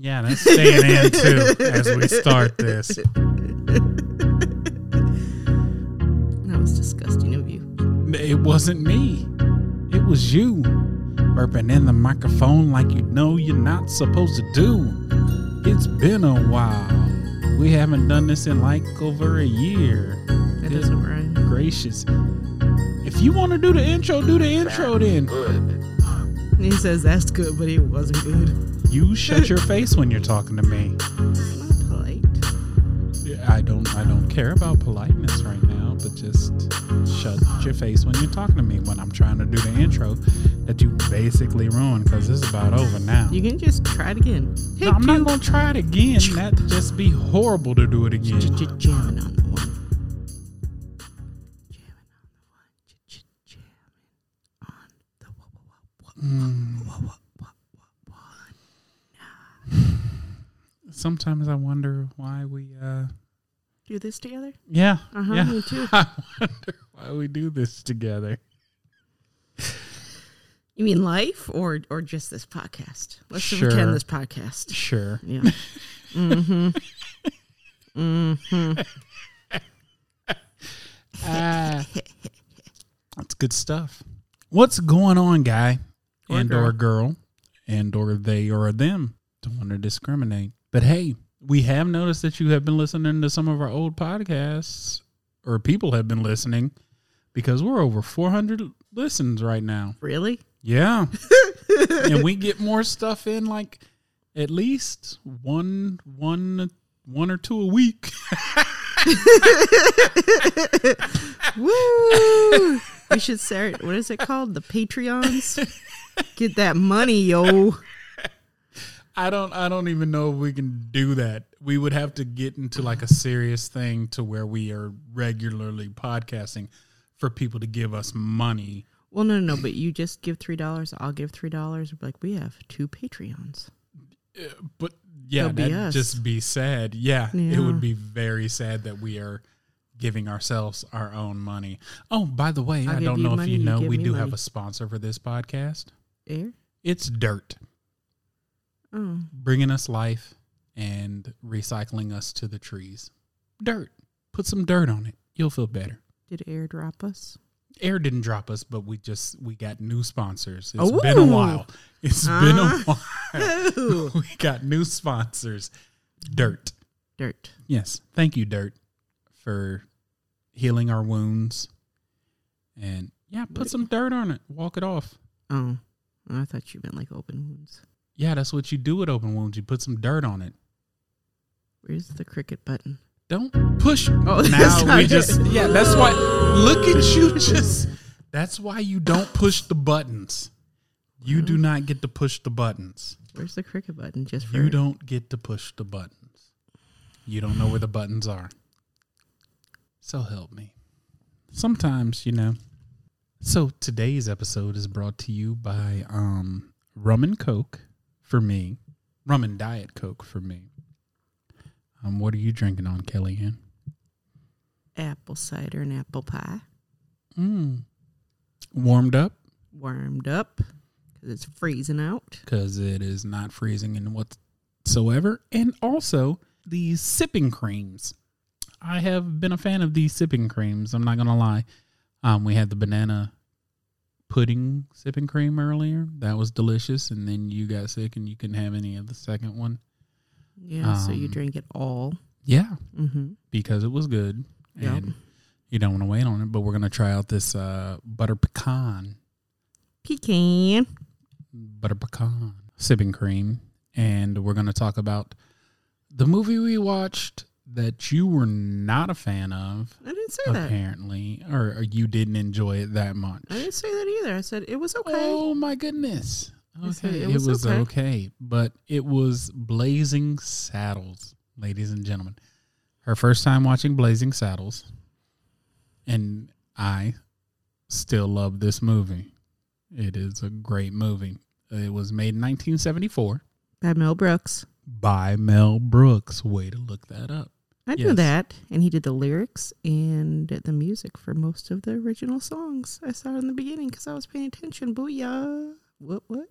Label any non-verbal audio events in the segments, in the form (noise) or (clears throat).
Yeah, that's staying in too as we start this. That was disgusting of you. It wasn't me. It was you. Burping in the microphone like you know you're not supposed to do. It's been a while. We haven't done this in like over a year. That doesn't rhyme. Gracious. If you want to do the intro, do the intro then. He says that's good, but it wasn't good. You shut your face when you're talking to me. Not polite. I don't I don't care about politeness right now, but just shut your face when you're talking to me when I'm trying to do the intro that you basically ruined because it's about over now. You can just try it again. Hey, No, I'm not gonna try it again. That'd just be horrible to do it again. jamming on the one. Jamming on the one. Jamming on the. Mm. one, Sometimes I wonder why we uh Do this together? yeah. Uh-huh, yeah. me (laughs) too. I wonder why we do this together. You mean life or or just this podcast? Let's Sure. pretend this podcast. Sure. Yeah. mm-hmm. Mm-hmm. Ah. That's good stuff. What's going on, guy? Or and or girl. And or they or them. Don't want to discriminate. But hey, we have noticed that you have been listening to some of our old podcasts, or people have been listening, because we're over 400 listens right now. Really? Yeah. (laughs) and we get more stuff in like at least one one one or two a week. (laughs) Woo! we should start. What is it called? The Patreons. (laughs) Get that money, yo. I don't I don't even know if we can do that. We would have to get into like a serious thing to where we are regularly podcasting for people to give us money. Well, no, no, no. But you just give three dollars. I'll give three dollars. Like we have two Patreons. Uh, but yeah, That'd that'd us. just be sad. Yeah, it would be very sad that we are giving ourselves our own money. Oh, by the way, I'll I don't you know if money, you you know, give we do have a sponsor for this podcast. Air. It's Dirt, Oh, bringing us life and recycling us to the trees. Dirt. Put some dirt on it. You'll feel better. did Air drop us? Air didn't drop us, but we just we got new sponsors. It's been a while. It's been a Ah. while. (laughs) We got new sponsors. Dirt. Dirt. Yes. Thank you, Dirt, for healing our wounds. And yeah, put What- some dirt on it. Walk it off. Oh, I thought you meant like open wounds. Yeah, that's what you do with open wounds. You put some dirt on it. Where's the cricket button? Don't push. Oh, (laughs) now we it. yeah. That's why. Look at you. Just that's why you don't push the buttons. You do not get to push the buttons. Where's the cricket button? Just for You don't get to push the buttons. You don't know where the buttons are. So help me. Sometimes, you know. So today's episode is brought to you by um rum and coke for me. Rum and diet coke for me. Um what are you drinking on, Kellyanne? apple cider and apple pie. Mm. Warmed up Warmed up because it's freezing out. because it is not freezing in whatsoever. And also these sipping creams. I have been a fan of these sipping creams. I'm not gonna lie. Um, we had the banana pudding sipping cream earlier. That was delicious. And then you got sick and you couldn't have any of the second one. Yeah, so you Um, drink it all. Yeah, Mm-hmm. because it was good. Yep. And you don't want to wait on it. But we're gonna try out this uh, butter pecan Pecan. butter pecan sipping cream, and we're going to talk about the movie we watched that you were not a fan of, I didn't say that. apparently, or, or you didn't enjoy it that much. I didn't say that either. I said it was okay. Oh my goodness! Okay, it was, was okay. okay. but it was Blazing Saddles, ladies and gentlemen. Her first time watching Blazing Saddles, and I still love this movie. It is a great movie. It was made in 1974 By Mel Brooks. by Mel Brooks. Way to look that up. I knew Yes. that. And he did the lyrics and the music for most of the original songs. I saw it in the beginning because I was paying attention. Booyah. What, what?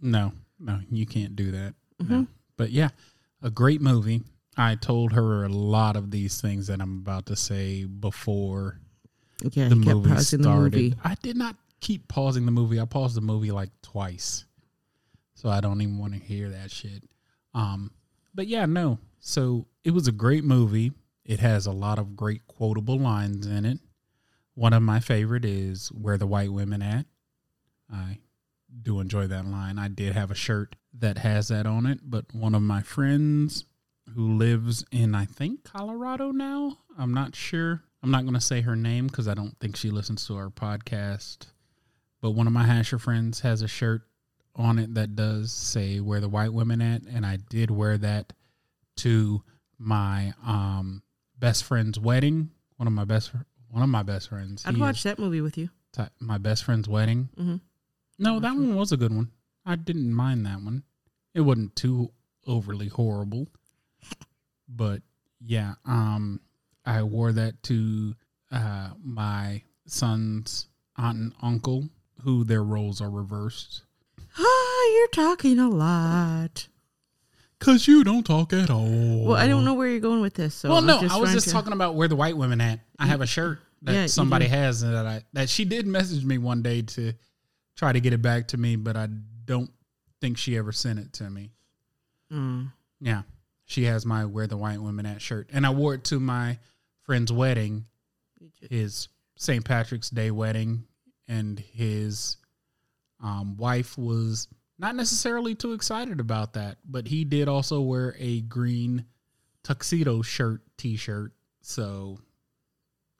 No, no, you can't do that. No, Mhm. But yeah, a great movie. I told her a lot of these things that I'm about to say before Yeah, the movie pausing the started. movie. I did not keep pausing the movie. I paused the movie like twice. So I don't even want to hear that shit. Um but yeah, no. So it was a great movie. It has a lot of great quotable lines in it. One of my favorite is where the white women at. I do enjoy that line. I did have a shirt that has that on it, but one of my friends who lives in I think Colorado now, I'm not sure. I'm not going to say her name cuz I don't think she listens to our podcast. But one of my hasher friends has a shirt on it that does say where the white women at and I did wear that to my um best friend's wedding. One of my best one of my best friends. I'd watch that movie with you. ti- my best friend's wedding. Mhm. No, that one was a good one. I didn't mind that one. It wasn't too overly horrible. But yeah, um I wore that to uh my son's aunt and uncle who their roles are reversed. (gasps) Ah, you're talking a lot. Cause you don't talk at all. Well, I don't know where you're going with this. So well, I'm no, I was just to- talking about where the white women at. I have a shirt that Yeah, somebody has that I that she did message me one day to try to get it back to me, but I don't think she ever sent it to me. Mm. Yeah, she has my where the white women at shirt, and I wore it to my friend's wedding, his St. Patrick's Day wedding, and his um, wife was not necessarily too excited about that, but he did also wear a green tuxedo shirt, t-shirt. So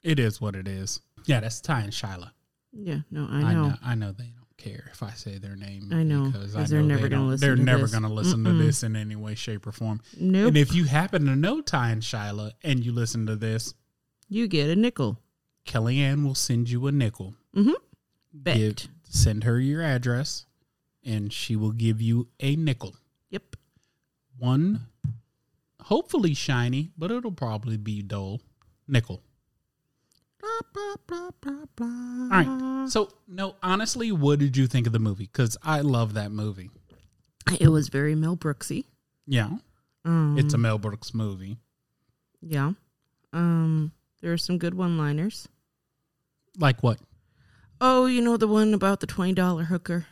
it is what it is. Yeah, that's Ty and Shyla. Yeah, no, I I know. know. I know they don't care if I say their name. I know, because 'cause they're never they gonna listen They're to never going to listen Mm-mm. to this in any way, shape, or form. Nope. And if you happen to know Ty and Shyla and you listen to this, you get a nickel. Kellyanne will send you a nickel. Mm-hmm. Give- Bet. send her your address, and she will give you a nickel. Yep. One, hopefully shiny, but it'll probably be dull. Nickel. Blah, blah, blah, blah, blah. right. So, no, honestly, what did you think of the movie? Because I love that movie. It was very Mel Brooksy. Yeah, Um, it's a Mel Brooks movie. yeah. Um, there are some good one-liners. Like what? Oh, you know the one about the twenty dollar hooker.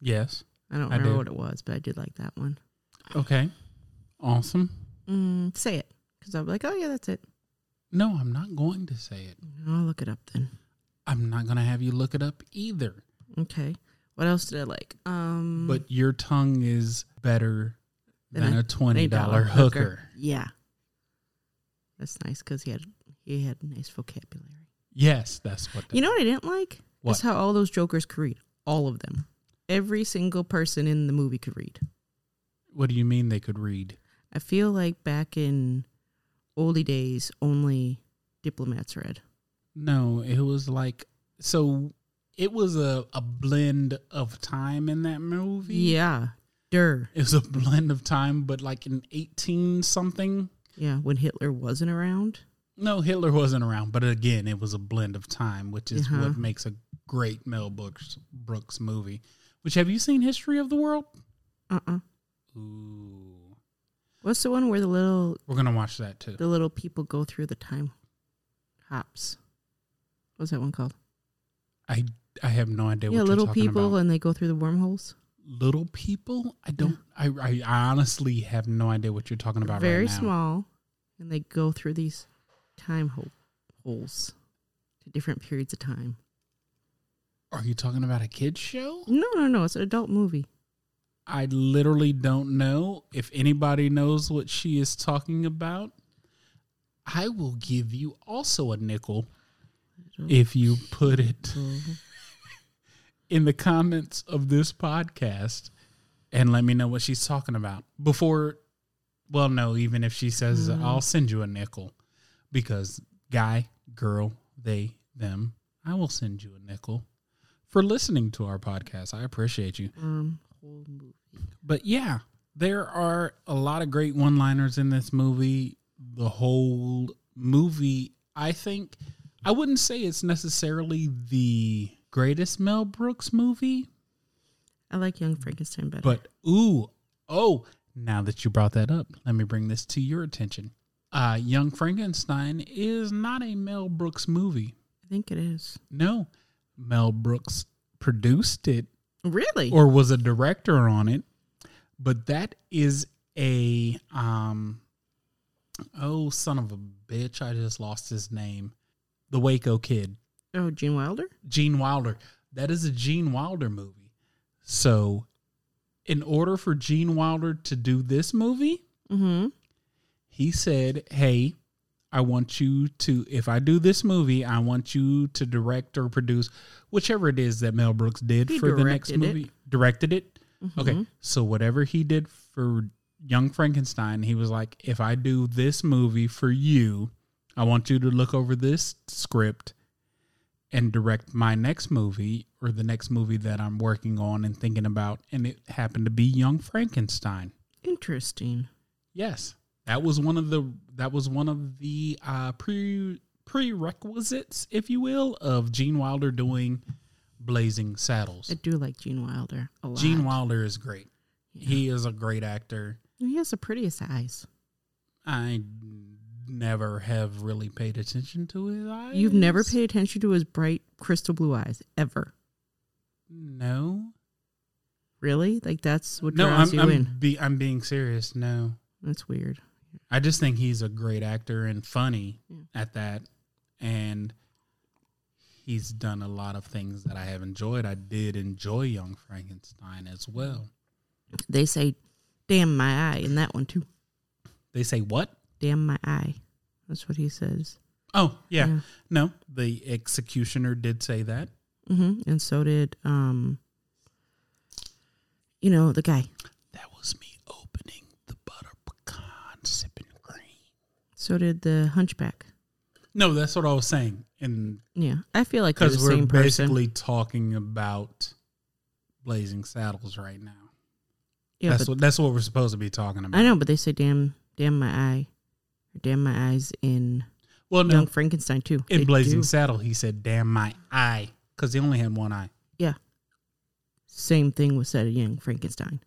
Yes. I don't I remember what it was, but I did like that one. Okay. Awesome. Mm, say it, because I'm like, oh yeah, that's it. No, I'm not going to say it. I'll look it up then. I'm not going to have you look it up either. Okay. What else did I like? Um, But your tongue is better Than a twenty dollar hooker. Yeah, that's nice because he had he had nice vocabulary. Yes, that's what. That, You know what I didn't like? What? Is how all those jokers could read. All of them. Every single person in the movie could read. what do you mean they could read? I feel like back in oldie days, only diplomats read. No, it was like so. It was a a blend of time in that movie. Yeah. Dur. it was a blend of time, but like in eighteen something. Yeah. When Hitler wasn't around. No, Hitler wasn't around, but again, it was a blend of time, which is Uh-huh. what makes a great Mel Brooks Brooks movie. Which have you seen History of the World? Uh uh Ooh, What's the one where the little we're gonna watch that too. the little people go through the time hops? What's that one called? I I have no idea. yeah, what little you're talking people About. and they go through the wormholes. Little people. I don't. I, I I honestly have no idea what you're talking about. Very right now. small, and they go through these time ho- holes to different periods of time. Are you talking about a kids show? No, no, no. It's an adult movie. I literally don't know. If anybody knows what she is talking about, I will give you also a nickel if you put it (laughs) in the comments of this podcast and let me know what she's talking about. Before, well, no, even if she says, Mm. I'll send you a nickel because guy, girl, they, them, I will send you a nickel for listening to our podcast. I appreciate you. Um, whole movie. But yeah, there are a lot of great one liners in this movie. The whole movie, I think, I wouldn't say it's necessarily the greatest Mel Brooks movie, I like Young Frankenstein better. but ooh, oh, Now that you brought that up, let me bring this to your attention. Uh, Young Frankenstein is not a Mel Brooks movie. I think it is. No, Mel Brooks produced it Really? or was a director on it, but that is a um oh son of a bitch, I just lost his name. The Waco Kid. oh, Gene Wilder? Gene Wilder. That is a Gene Wilder movie. So in order for Gene Wilder to do this movie, Mm-hmm. he said, Hey, I want you to, if I do this movie, I want you to direct or produce whichever it is that Mel Brooks did He for the next directed it. movie. Directed it. Okay. Mhm. So whatever he did for Young Frankenstein, he was like, if I do this movie for you, I want you to look over this script and direct my next movie or the next movie that I'm working on and thinking about. And it happened to be Young Frankenstein. Interesting. Yes, that was one of the that was one of the uh, pre prerequisites, if you will, of Gene Wilder doing Blazing Saddles. I do like Gene Wilder a lot. Gene Wilder is great. Yeah. He is a great actor. He has the prettiest eyes. I never have really paid attention to his eyes. You've never paid attention to his bright crystal blue eyes ever. No, Really? Like that's what no. draws I'm you I'm, in. be, I'm being serious. No, That's weird. I just think he's a great actor and funny Yeah. at that, and he's done a lot of things that I have enjoyed. I did enjoy Young Frankenstein as well. They say, "Damn my eye" in that one too. They say what? Damn my eye. That's what he says. Oh yeah, Yeah. no. The executioner did say that. hmm And so did um. You know the guy. That was me opening the butter pecan sipping cream. So did the Hunchback. No, that's what I was saying, and Yeah, I feel like because we're same person. basically talking about Blazing Saddles right now. Yeah, that's what that's what we're supposed to be talking about. I know, but they say "damn, damn my eye," or "damn my eyes" in Well, no, Young Frankenstein too. in They Blazing do. Saddle, he said, "Damn my eye," because he only had one eye. Yeah, same thing was said in Young Frankenstein.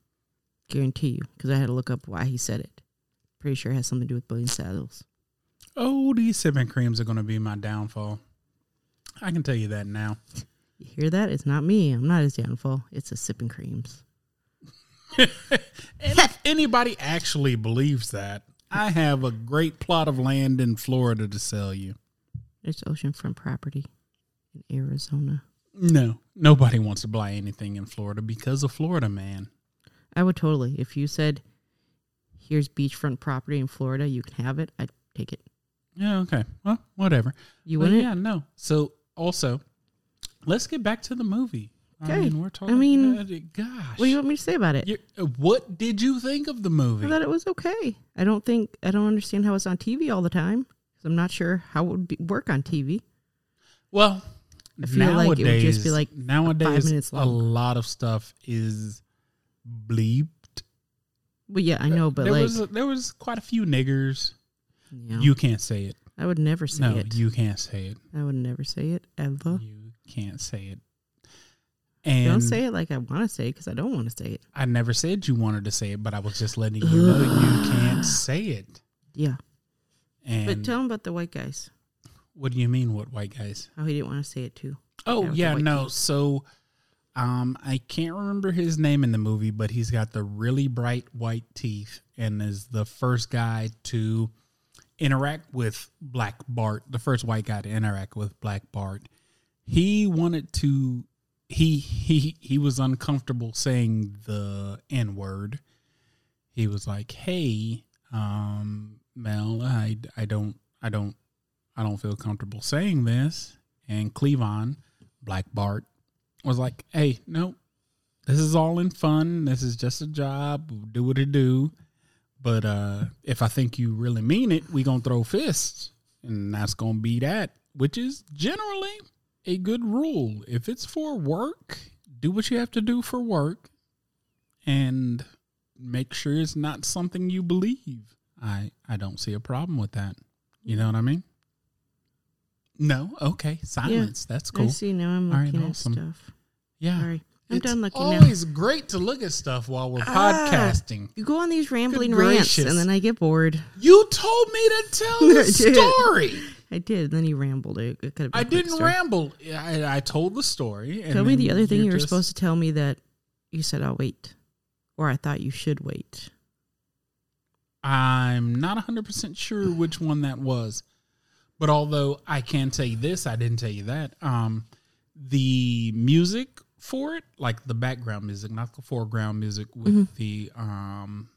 Guarantee you, because I had to look up why he said it. Pretty sure it has something to do with Blazing Saddles. Oh, these sipping creams are going to be my downfall. I can tell you that now. You hear that? It's not me. I'm not his downfall. It's the sipping creams. (laughs) And if anybody actually believes that, I have a great plot of land in Florida to sell you. It's oceanfront property in Arizona. No, nobody wants to buy anything in Florida because of Florida, man. I would totally. If you said, "Here's beachfront property in Florida, you can have it," I'd take it. Yeah, okay. Well, whatever. You wouldn't? yeah, no. So also, let's get back to the movie. I Okay. mean, we're talking. I mean, uh, gosh, What do you want me to say about it? You- uh, what did you think of the movie? I thought it was okay. I don't think I don't understand how it's on TV all the time. 'cause I'm not sure how it would be, work on TV. well, I feel nowadays, like it would just be like nowadays, minutes a lot of stuff is bleeped. Well, yeah, I know, but there like, was there was quite a few niggers. You, You can't say it. I would never say it. no, it. you can't say it. I would never say it ever. You can't say it. And don't say it like I want to say it because I don't want to say it. I never said you wanted to say it, but I was just letting you know you can't (gasps) say it. Yeah, And but tell him about the white guys. what do you mean, what white guys? How he didn't want to say it too. Oh Yeah, no. teeth. So, um, I can't remember his name in the movie, but he's got the really bright white teeth and is the first guy to interact with Black Bart, the first white guy to interact with Black Bart. He wanted to. He he he was uncomfortable saying the N word. He was like, "Hey, um, Mel, I I don't I don't I don't feel comfortable saying this." And Cleavon, Black Bart, was like, "Hey, no, this is all in fun. This is just a job. Do what it do. But uh, if I think you really mean it, we gonna throw fists, and that's gonna be that. Which is generally a good rule. If it's for work, do what you have to do for work, and make sure it's not something you believe. I I don't see a problem with that. You know what I mean? No, okay, silence. That's cool. I see now. I'm right, looking at awesome. stuff. Yeah. Sorry. I'm it's done looking now. always great to look at stuff while we're Ah. podcasting. You go on these rambling rants, and then I get bored. You told me to tell (laughs) the story. I did. Then you rambled. It, it could have I didn't story. ramble. I, I told the story. And Tell me the other thing you were just- supposed to tell me that you said I'll wait, or I thought you should wait. I'm not 100% sure which one that was. But although I can tell you this, I didn't tell you that. Um, the music for it, like the background music, not the foreground music with Mhm. the um,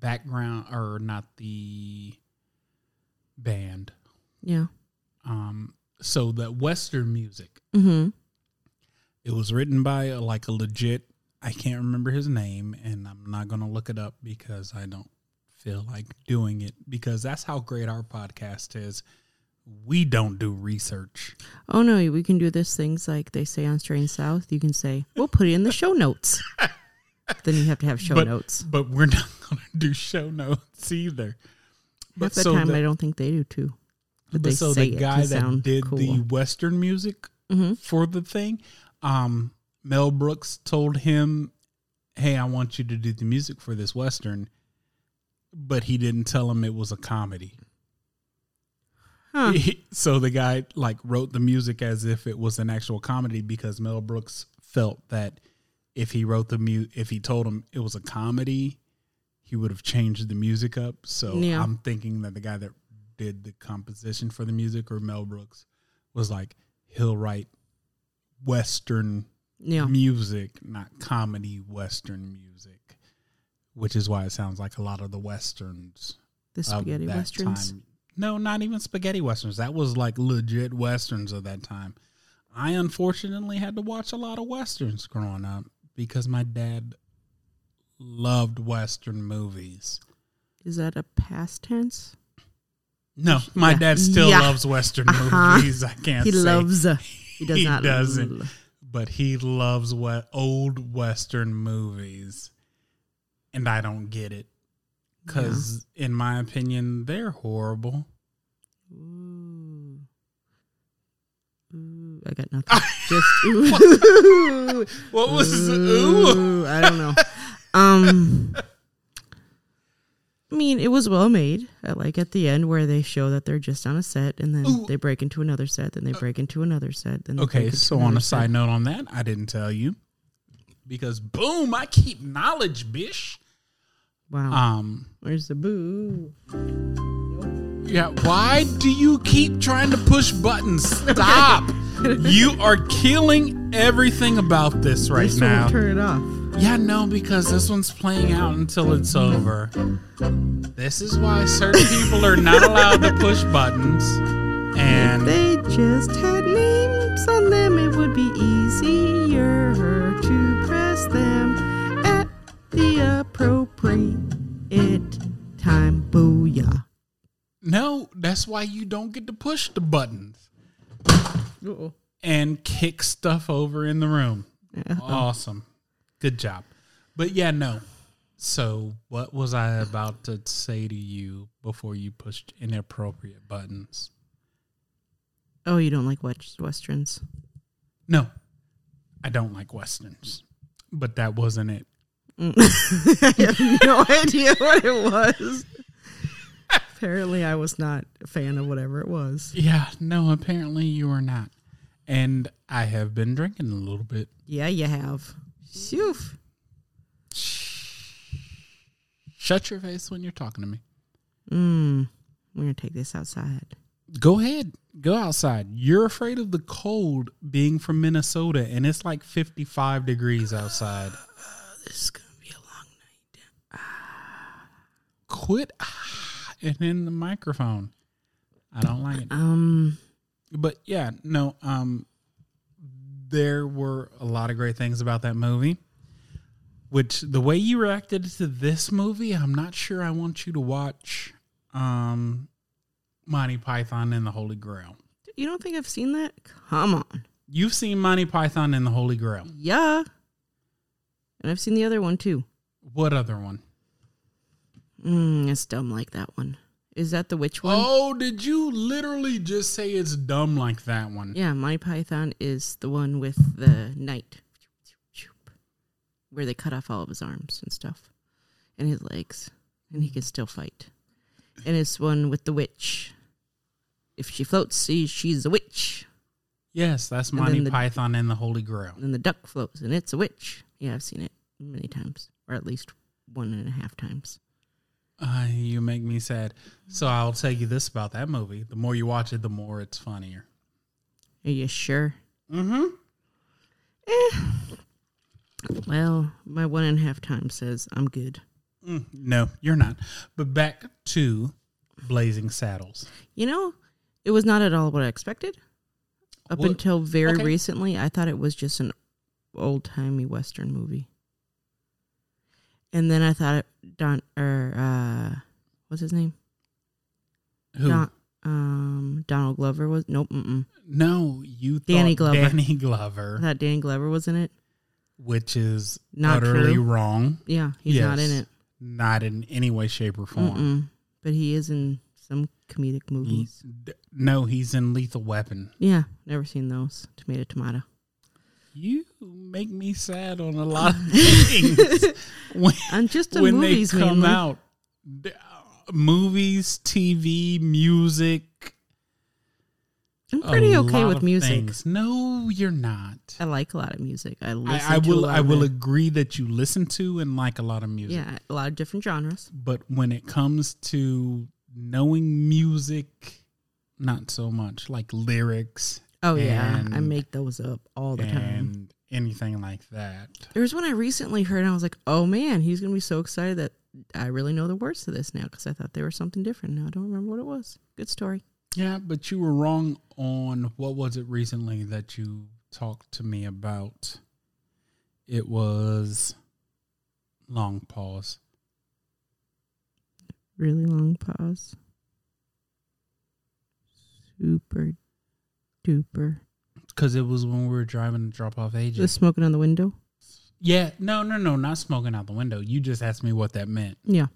background or not the band. Yeah. Um, so the Western music, Mm-hmm. it was written by a, like a legit, I can't remember his name, and I'm not going to look it up because I don't feel like doing it because that's how great our podcast is. We don't do research. Oh no, we can do this things like they say on Strain South. You can say we'll put it in the show notes. (laughs) then you have to have show But- notes. but we're not (laughs) going to do show notes either. Half the so time, the- I don't think they do too. But, but they so say the it guy to that sound did cool. the Western music Mhm. for the thing, um, Mel Brooks told him, "Hey, I want you to do the music for this Western," but he didn't tell him it was a comedy. Huh. He- (laughs) so the guy like wrote the music as if it was an actual comedy because Mel Brooks felt that if he wrote the mu if he told him it was a comedy, he would have changed the music up. So Yeah. I'm thinking that the guy that did the composition for the music or Mel Brooks was like he'll write western Yeah. music, not comedy western music, which is why it sounds like a lot of the westerns The spaghetti westerns. time. No, not even spaghetti westerns. That was like legit westerns of that time. I unfortunately had to watch a lot of westerns growing up because my dad loved western movies. Is that a past tense? No, my Yeah. dad still Yeah. loves western Uh-huh. movies. I can't He say, loves. Uh, he does He not. doesn't. but he loves what old western movies, and I don't get it because, in my opinion, they're horrible. Ooh. Ooh, I got nothing. (laughs) Just ooh. What (laughs) was the ooh? I don't know. Um, I mean, it was well made. I like at the end where they show that they're just on a set, and then Ooh. they break into another set, then they break into another set. Then Okay, so on a set. side note on that, I didn't tell you because boom, I keep knowledge, bish. Wow, Um, where's the boo? yeah. Why do you keep trying to push buttons? (laughs) Stop! you are killing everything about this right This now. turn it off. Yeah, no, because this one's playing out until it's over. This is why certain people are not allowed to push buttons. And if They just had names on them. It would be easier to press them the appropriate time. Booyah. no, that's why you don't get to push the buttons Uh-oh. and kick stuff over in the room. Uh-oh. Awesome. Good job. But yeah, no. So, what was I about to say to you before you pushed inappropriate buttons? Oh, you don't like west- westerns? No, I don't like westerns, but that wasn't it. Mm. (laughs) I have no (laughs) idea what it was. Apparently, I was not a fan of whatever it was. Yeah, no, apparently you are not. And I have been drinking a little bit. Yeah, you have. Phew. Shut your face when you're talking to me. Mm. We're gonna take this outside. Go ahead. Go outside. You're afraid of the cold being from Minnesota and it's like 55 degrees outside. (sighs) This is gonna be a long night. Quit ah, and in the microphone. I don't like it. Um. But yeah, no, um there were a lot of great things about that movie. Which the way you reacted to this movie, I'm not sure I want you to watch um Monty Python and the Holy Grail. You don't think I've seen that? Come on. You've seen Monty Python and the Holy Grail. Yeah. And I've seen the other one too. What other one? Mm, it's dumb like that one. Is that the witch one? Oh, did you literally just say it's dumb like that one? Yeah, my Python is the one with the knight. where they cut off all of his arms and stuff, and his legs, and he can still fight. And it's one with the witch. If she floats, see, she's a witch. Yes, that's Monty then the- Python and the Holy Grail. And the duck floats, and it's a witch. Yeah, I've seen it many times, or at least one and a half times. Uh, you make me sad. So I'll tell you this about that movie: the more you watch it, the more it's funnier. Are you sure? Mm-hmm. Well, my one and a half time says I'm good. Mm, no, you're not. But back to Blazing Saddles. You know, it was not at all what I expected. Up What- until very okay. recently, I thought it was just an old timey western movie. And then I thought Don or uh what's his name? Who? Don, um Donald Glover was nope, mm-mm. no, you Danny thought Glover. Danny I Glover, thought Danny Glover was in it. which is Not utterly true. wrong. Yeah, he's not in it. Not in any way, shape, or form. Mm-mm. But he is in some comedic movies. No, he's in Lethal Weapon. Yeah, never seen those. Tomato, tomato. You make me sad on a lot of (laughs) things when, I'm just a when movies they come mainly. out. Uh, Movies, TV, music. I'm pretty okay with music. things. No, you're not. I like a lot of music. I listen I, I to a will. lot I will agree that you listen to and like a lot of music. Yeah, a lot of different genres. But when it comes to knowing music, not so much like lyrics Oh yeah, I make those up all the time. and anything like that. There was one I recently heard, and I was like, "Oh man, he's gonna be so excited that I really know the words to this now." Because I thought they were something different. Now I don't remember what it was. Good story. Yeah, but you were wrong on what was it recently that you talked to me about? It was long pause. Really long pause. Super duper. Because it was when we were driving to drop off The AJ. smoking on the window. Yeah, no, no, no, not smoking out the window. You just asked me what that meant. Yeah.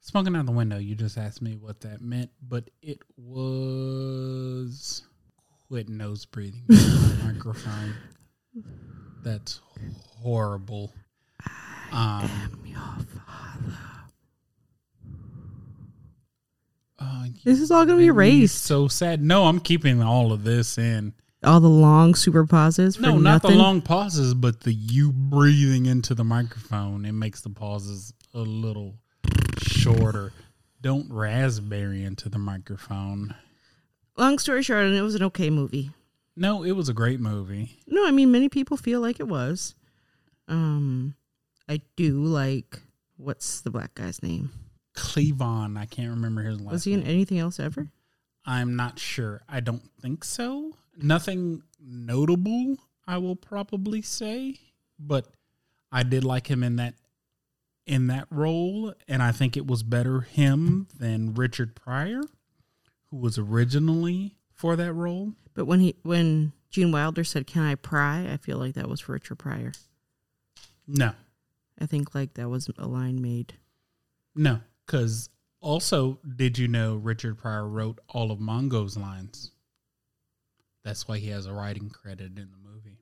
Smoking out the window, you just asked me what that meant, but it was quit nose breathing the (laughs) microphone. That's horrible. I Um, uh, This is all gonna be you made me erased. So sad. No, I'm keeping all of this in. All the long super pauses. For No, not the nothing. long pauses, but the you breathing into the microphone. It makes the pauses a little shorter. Don't raspberry into the microphone. Long story short, and it was an okay movie. No, it was a great movie. No, I mean many people feel like it was. Um, I do like what's the black guy's name? Cleavon, I can't remember his last Was he in name. anything else ever? I'm not sure. I don't think so. Nothing notable, I will probably say, but I did like him in that in that role, and I think it was better him than Richard Pryor, who was originally for that role. But when he when Gene Wilder said, "Can I pry?" I feel like that was for Richard Pryor. No, I think like that was a line made. no, because also, did you know Richard Pryor wrote all of Mongo's lines? That's why he has a writing credit in the movie.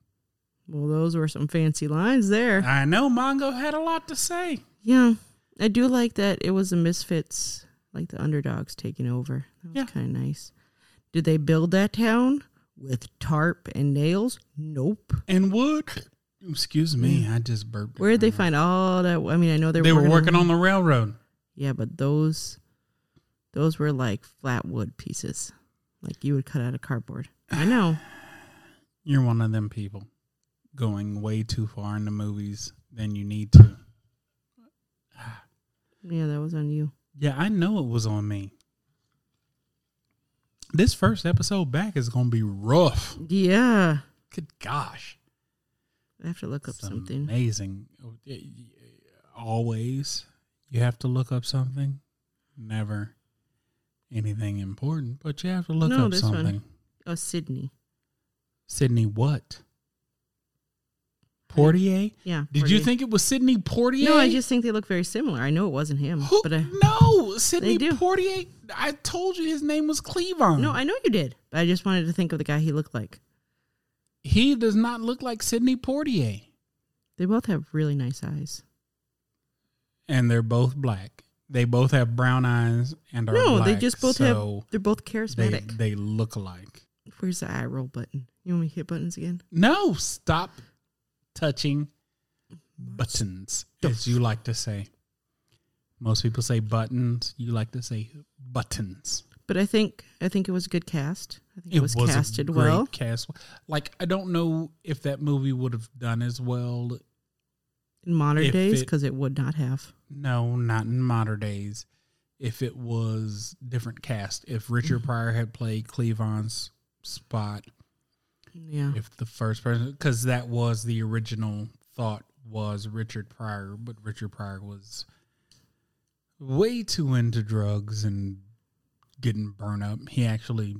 Well, those were some fancy lines there. I know Mongo had a lot to say. Yeah, I do like that. It was the misfits, like the underdogs taking over. That was Yeah. kind of nice. Did they build that town with tarp and nails? Nope. And wood. Excuse me, I just burped. Where did they find all that? I mean, I know they, They were working on on the railroad. Yeah, but those those were like flat wood pieces. Like you would cut out of cardboard. I know. (sighs) You're one of them people going way too far in the movies than you need to. (sighs) Yeah, that was on you. Yeah, I know it was on me. This first episode back is going to be rough. Yeah. Good gosh. I have to look up It's something. Amazing. Oh, Always, you have to look up something. Never anything important, but you have to look No, up this one. something. Oh, Sidney. Sidney what? Poitier? Yeah. Did you think it was Sidney Poitier? No, I just think they look very similar. I know it wasn't him, Who- but I no, Sidney. Poitier. I told you his name was Cleavon. no, I know you did. But I just wanted to think of the guy he looked like. he does not look like Sidney Poitier. They both have really nice eyes. And they're both black. They both have brown eyes and are No, black. they just both have. They're both they charismatic. they look alike. Where's the eye roll button? You want me to hit buttons again? No, stop touching buttons, as you like to say. Most people say buttons. You like to say buttons. But I think I think it was a good cast. I think it, was, a casted great well. Cast. Like I don't know if that movie would have done as well. in modern days it- because it would not have. No, not in modern days. If it was different cast, if. Richard (laughs) Pryor had played Cleavon's spot, Yeah. if the first person, because that was the original thought was Richard Pryor, but Richard Pryor was way too into drugs and getting burned up. He actually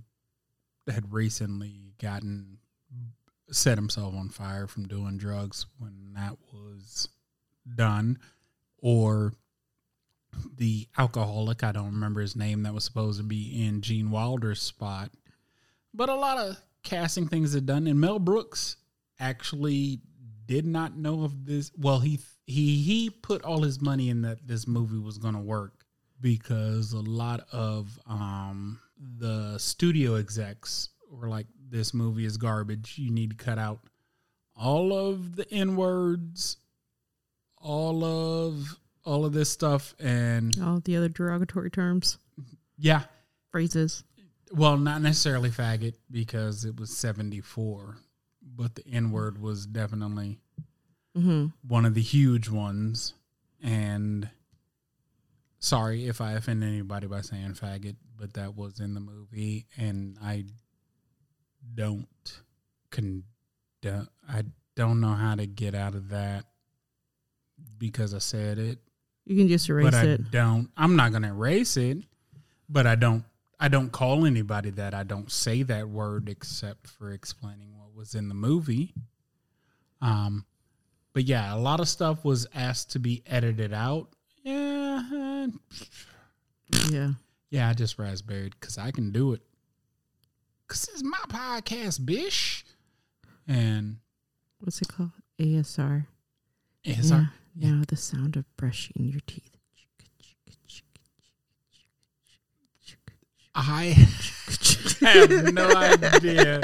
had recently gotten set himself on fire from doing drugs when that was done, or the alcoholic. I don't remember his name. That was supposed to be in Gene Wilder's spot, but a lot of casting things had done. And Mel Brooks actually did not know of this. Well, he he he put all his money in that this movie was going to work because a lot of um the studio execs were like, "This movie is garbage. You need to cut out all of the n words, all of all of this stuff." And All the other derogatory terms, yeah, phrases. well, not necessarily faggot because it was seventy four, but the n word was definitely hmm one of the huge ones. And sorry if I offend anybody by saying faggot, but that was in the movie, and I don't con. I don't know how to get out of that because I said it, You can just erase but I it. don't. I'm not gonna erase it, but I don't. I don't call anybody that. I don't say that word except for explaining what was in the movie. Um, but yeah, a lot of stuff was asked to be edited out. Yeah, Yeah. yeah, I just raspberried because I can do it. Cause it's my podcast, bish. And What's it called? ASR. ASR. yeah. Now the sound of brushing your teeth. I (laughs) have no idea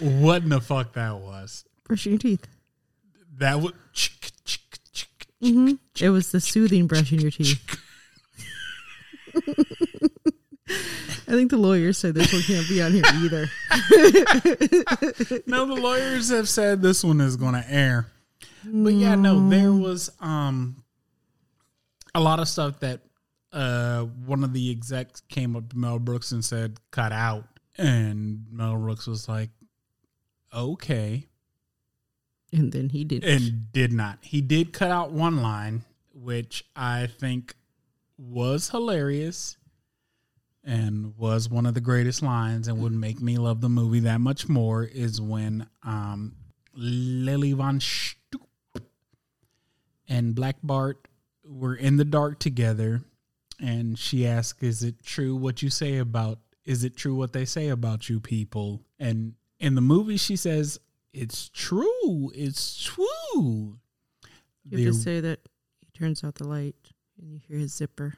what in the fuck that was. brushing your teeth. That was hmm It was the soothing brushing your teeth. (laughs) I think the lawyers said this one can't be on here either. (laughs) no, the lawyers have said this one is going to air. But yeah, no, there was um a lot of stuff that uh one of the execs came up to Mel Brooks and said cut out, and Mel Brooks was like, okay, And then he did. and did not. He did cut out one line, which I think was hilarious and was one of the greatest lines and would make me love the movie that much more is when um, Lili Von Shtupp and Black Bart were in the dark together and she asked, Is it true what you say about is it true what they say about you people? And in the movie she says, It's true. It's true. You have to say that he turns out the light and you hear his zipper.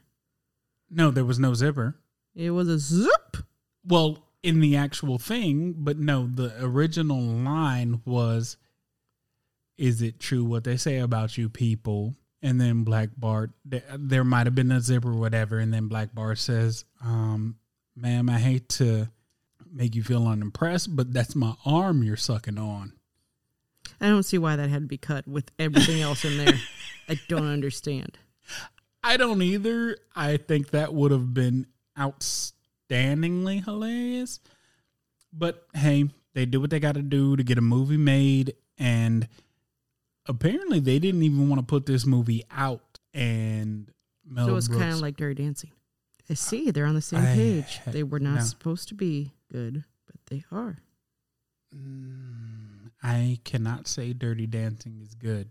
no, there was no zipper. It was a zip. Well, in the actual thing, but no, the original line was Is it true what they say about you people? And then Black Bart, there might have been a zipper or whatever. And then Black Bart says, um, Ma'am, I hate to make you feel unimpressed, but that's my arm you're sucking on. I don't see why that had to be cut with everything else in there. I don't understand. I don't either. I think that would have been outstandingly hilarious. But hey, they do what they got to do to get a movie made. And apparently, they didn't even want to put this movie out. And Mel so it was kind of like Dirty Dancing. I see they're on the same I- page. They were not no. supposed to be good, but they are. Mm, I cannot say Dirty Dancing is good.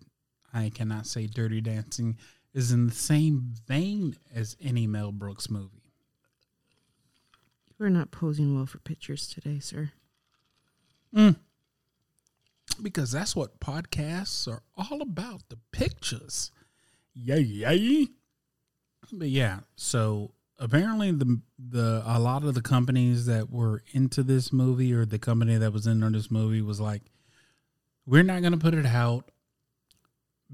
I cannot say Dirty Dancing is in the same vein as any Mel Brooks movie. You are not posing well for pictures today, sir. Mm. Because that's what podcasts are all about the pictures. Yay, yay. But yeah, so apparently the the a lot of the companies that were into this movie or the company that was in on this movie was like we're not going to put it out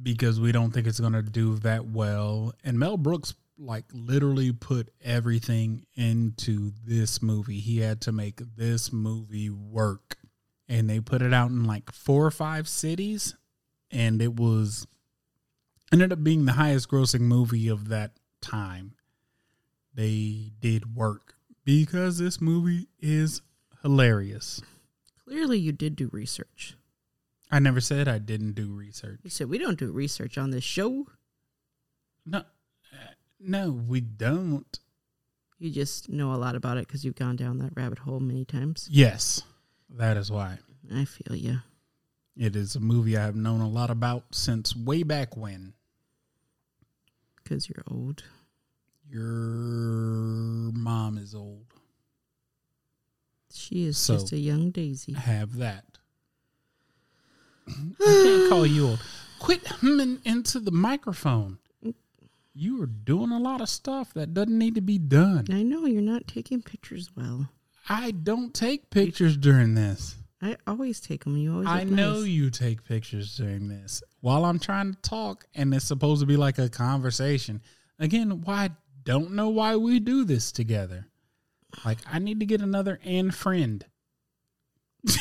because we don't think it's going to do that well and Mel Brooks like literally put everything into this movie. He had to make this movie work. And they put it out in like four or five cities and it was ended up being the highest grossing movie of that time. They did work because this movie is hilarious. Clearly, you did do research. I never said I didn't do research. You said we don't do research on this show. No, uh, no, we don't. You just know a lot about it because you've gone down that rabbit hole many times. Yes, that is why. I feel you. It is a movie I have known a lot about since way back when. Because you're old. Your mom is old. She is So- just a young daisy. Have that. (clears throat) I can't call you old. Quit humming into the microphone. You are doing a lot of stuff that doesn't need to be done. I know you're not taking pictures well. I don't take pictures during this. I always take them. You always. I know nice. you take pictures during this while I'm trying to talk, and it's supposed to be like a conversation. Again, why I don't know why we do this together. Like, I need to get another and friend. (laughs)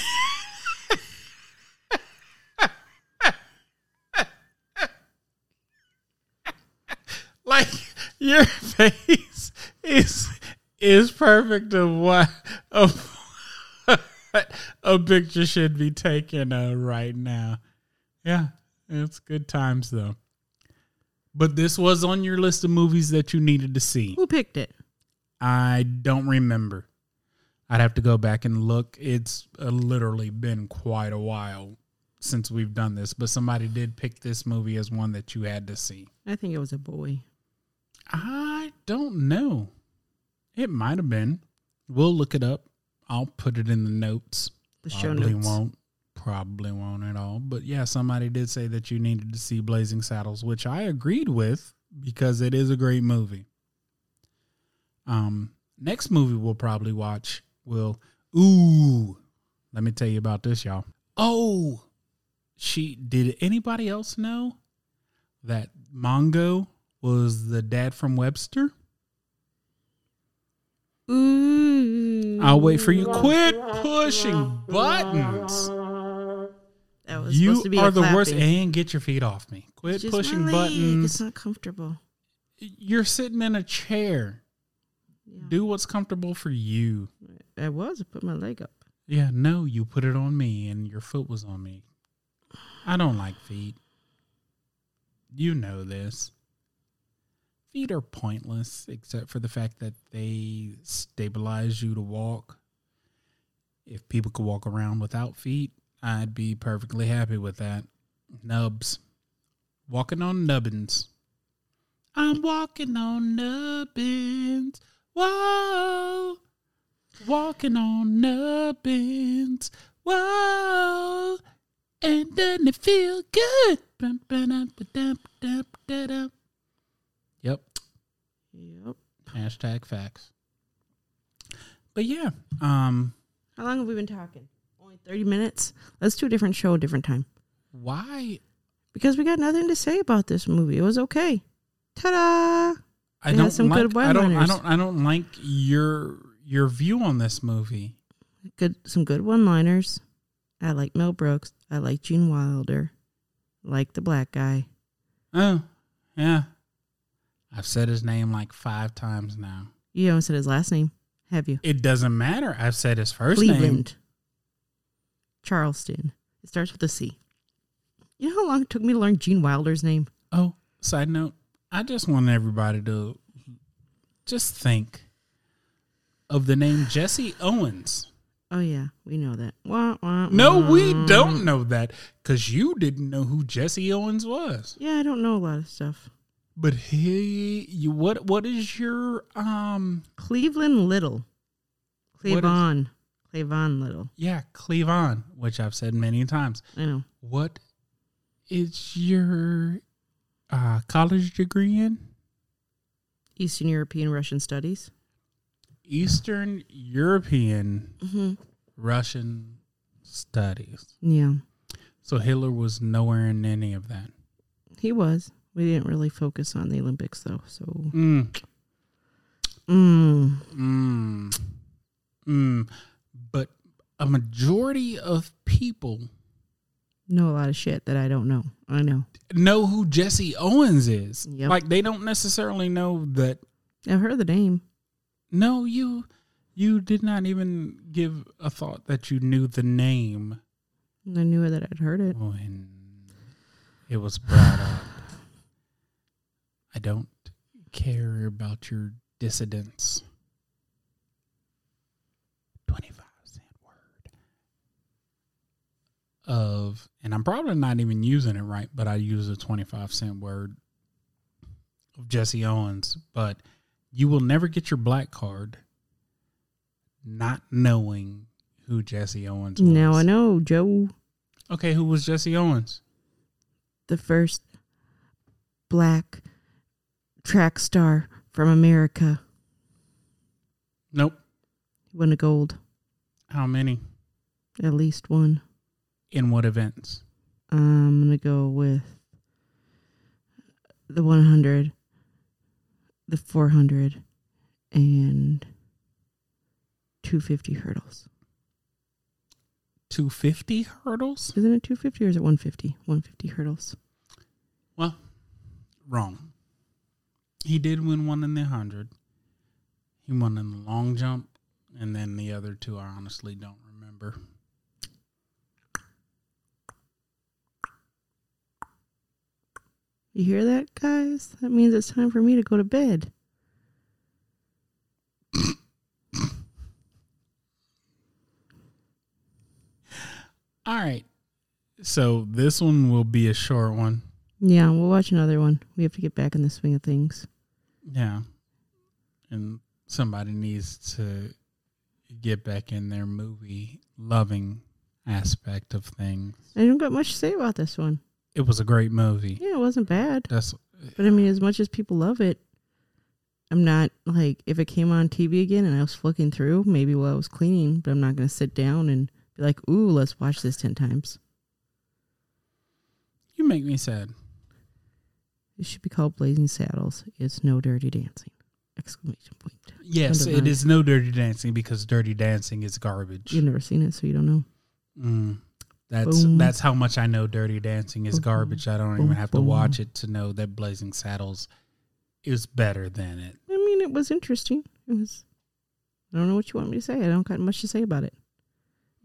like your (laughs) face is is perfect of what of a picture should be taken uh, right now. Yeah, it's good times though. But this was on your list of movies that you needed to see. Who picked it? I don't remember. I'd have to go back and look. It's uh, literally been quite a while since we've done this, but somebody did pick this movie as one that you had to see. I think it was a boy. I don't know. It might have been. We'll look it up. I'll put it in the notes. The show Probably notes. won't. Probably won't at all. But yeah, somebody did say that you needed to see Blazing Saddles, which I agreed with because it is a great movie. Um, next movie we'll probably watch will ooh. Let me tell you about this, y'all. Oh, she did anybody else know that Mongo was the dad from Webster? I'll wait for you. Quit pushing buttons. That was You supposed to be are the worst. And get your feet off me. Quit just pushing leg. It's not comfortable. You're sitting in a chair. Yeah. Do what's comfortable for you. I was. I put my leg up. Yeah, no, you put it on me and your foot was on me. I don't like feet. You know this. Feet are pointless except for the fact that they stabilize you to walk. If people could walk around without feet, I'd be perfectly happy with that. Nubs. Walking on nubbins. I'm walking on nubbins. Whoa. Walking on nubbins. Whoa. And doesn't it feel good? Yep. Hashtag facts. But yeah, um, How long have we been talking? Only 30 minutes? Let's do a different show, a different time. why Because we got nothing to say about this movie. It was okay. Ta da! I It don't some like, good I don't I one-liners. don't I don't like your your view on this movie. Good, some good one liners. I like Mel Brooks. I like Gene Wilder. I like the black guy. Oh, yeah. I've said his name like five times now. You haven't said his last name, have you? It doesn't matter. I've said his first name. Cleveland. Charleston. It starts with a C. You know how long it took me to learn Gene Wilder's name? Oh, side note, I just want everybody to just think of the name Jesse Owens. Oh yeah, we know that. Wah, wah, No, wah. we don't know that because you didn't know who Jesse Owens was. Yeah, I don't know a lot of stuff. But he, you, what, what is your um? Cleveland Little. What is-. Cleavon Little. Yeah, Cleavon, which I've said many times. I know. What is your uh, college degree in? Eastern European Russian Studies. Eastern European Mm-hmm. Russian Studies. Yeah, So Hitler was nowhere in any of that. he was. We didn't really focus on the Olympics though. So, Mm, mm, mm, mm. But a majority of people know a lot of shit that I don't know. I know. know who Jesse Owens is. Yep. Like they don't necessarily know that. I've heard the name. No, you you did not even give a thought that you knew the name I knew that I'd heard it. when it was brought up. I don't care about your dissidence. 25 cent word of, and I'm probably not even using it right, but I use a 25 cent word of Jesse Owens. But you will never get your black card not knowing who Jesse Owens was. Now I know Joe, Okay, who was Jesse Owens? the first black track star from America, Nope. won a gold, How many? at least one. In what events? Um, I'm gonna go with the 100, the 400, and 250 hurdles. 250 hurdles? Isn't it 250 or is it 150? 150 hurdles. Well, wrong. He did win one in the 100. He won in the long jump, and then the other two I honestly don't remember. You hear that, guys? That means it's time for me to go to bed. All right. So this one will be a short one. Yeah, we'll watch another one. We have to get back in the swing of things. Yeah. And somebody needs to get back in their movie loving aspect of things. I don't got much to say about this one. It was a great movie. Yeah, it wasn't bad. That's But I mean, as much as people love it, I'm not like if it came on TV again and I was flicking through, maybe while I was cleaning, but I'm not going to sit down and be like, "Ooh, let's watch this ten times." you make me sad. It should be called Blazing Saddles. It's no dirty dancing! Exclamation point. Yes, it is no dirty dancing because dirty dancing is garbage. You've never seen it, so you don't know. Mm, that's Boom. that's how much I know dirty dancing is Boom, garbage. I don't boom, even have to watch it to know that Blazing Saddles is better than it. I mean, it was interesting. It was. I don't know what you want me to say. I don't got much to say about it.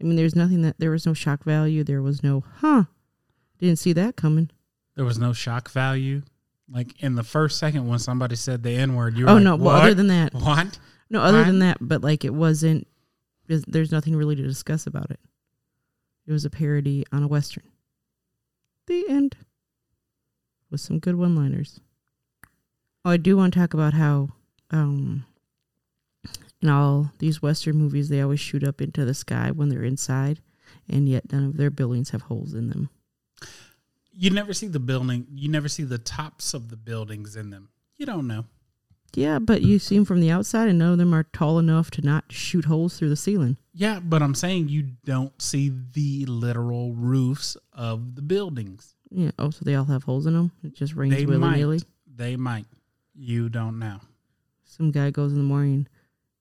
I mean, there's nothing that there was no shock value. There was no, huh? Didn't see that coming. There was no shock value. Like in the first second when somebody said the N word, you were Oh like, no! Well, what? other than that, what? no, other What? than that, but like it wasn't. There's, there's nothing really to discuss about it. It was a parody on a western. The end. With some good one-liners. Oh, I do want to talk about how, um, in all these western movies, they always shoot up into the sky when they're inside, and yet none of their buildings have holes in them. You never see the building. You never see the tops of the buildings in them. You don't know. Yeah, but you see them from the outside, and none of them are tall enough to not shoot holes through the ceiling. Yeah, but I'm saying you don't see the literal roofs of the buildings. Yeah. Oh, so they all have holes in them. It just rains They willy might. nilly. They might. You don't know. Some guy goes in the morning,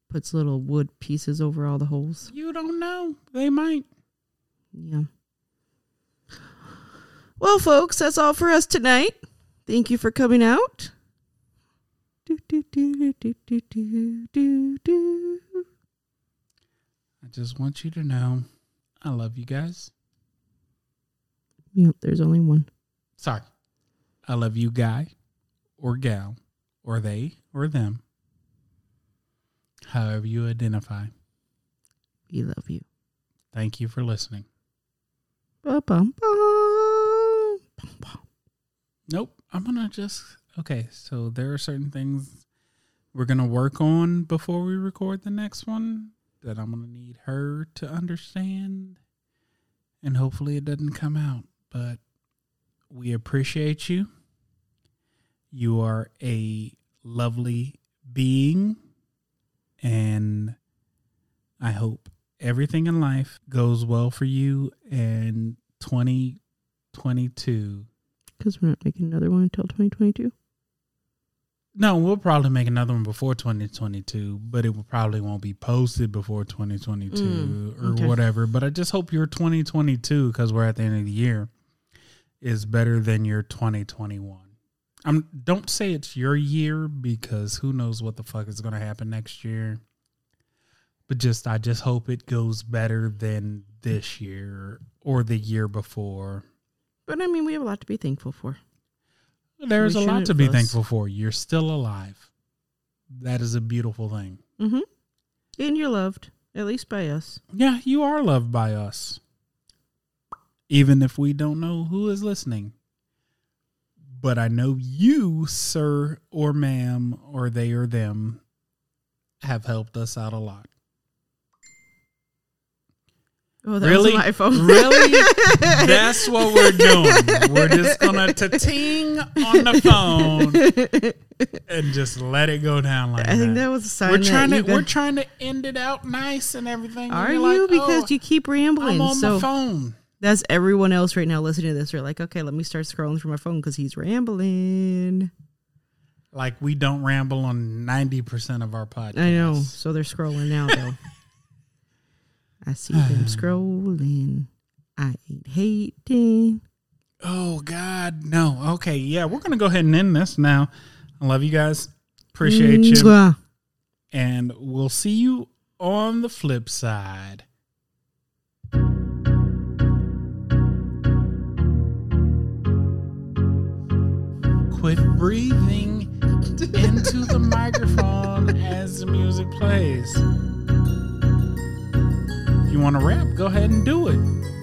puts little wood pieces over all the holes. You don't know. They might. Yeah. Well, folks, that's all for us tonight. Thank you for coming out. I just want you to know I love you guys. Yep, there's only one. Sorry. I love you, guy or gal or they or them. However you identify. We love you. Thank you for listening. Ba-bum, bum. Bum, bum. Nope. I'm to just. Okay. So there are certain things we're to work on before we record the next one. that I'm to need her to understand. And hopefully it doesn't come out. But we appreciate you. You are a lovely being. And I hope everything in life goes well for you. And 2022 Because we're not making another one until 2022. No, we'll probably make another one before 2022, but it will probably won't be posted before 2022 Mm, or okay. whatever. But I just hope your 2022, because we're at the end of the year, is better than your 2021. I'm don't say it's your year because who knows what the fuck is going to happen next year. But just I just hope it goes better than this year or the year before. But I mean, we have a lot to be thankful for. There's We a lot to be fuss. thankful for. You're still alive. That is a beautiful thing. Mm-hmm. And you're loved, at least by us. Yeah, you are loved by us. Even if we don't know who is listening. But I know you, sir or ma'am, or they or them, have helped us out a lot. Oh, that Really? was my phone. Really? (laughs) That's what we're doing. We're just gonna ta-ting on the phone and just let it go down like that. I think that. that was a sign. we're trying that to we're trying to end it out nice and everything. Are you're you? like, because "Oh, you keep rambling. I'm on so my phone. that's everyone else right now listening to this. They're like, okay, let me start scrolling through my phone because he's rambling. Like we don't ramble on ninety percent of our podcasts. I know. So they're scrolling now, though. (laughs) I see them (sighs) scrolling. I ain't hating. Oh God, no. Okay, yeah, we're gonna go ahead and end this now. I love you guys. Appreciate you, and we'll see you on the flip side. Quit breathing into the microphone as the music plays. You want to rap, go ahead and do it.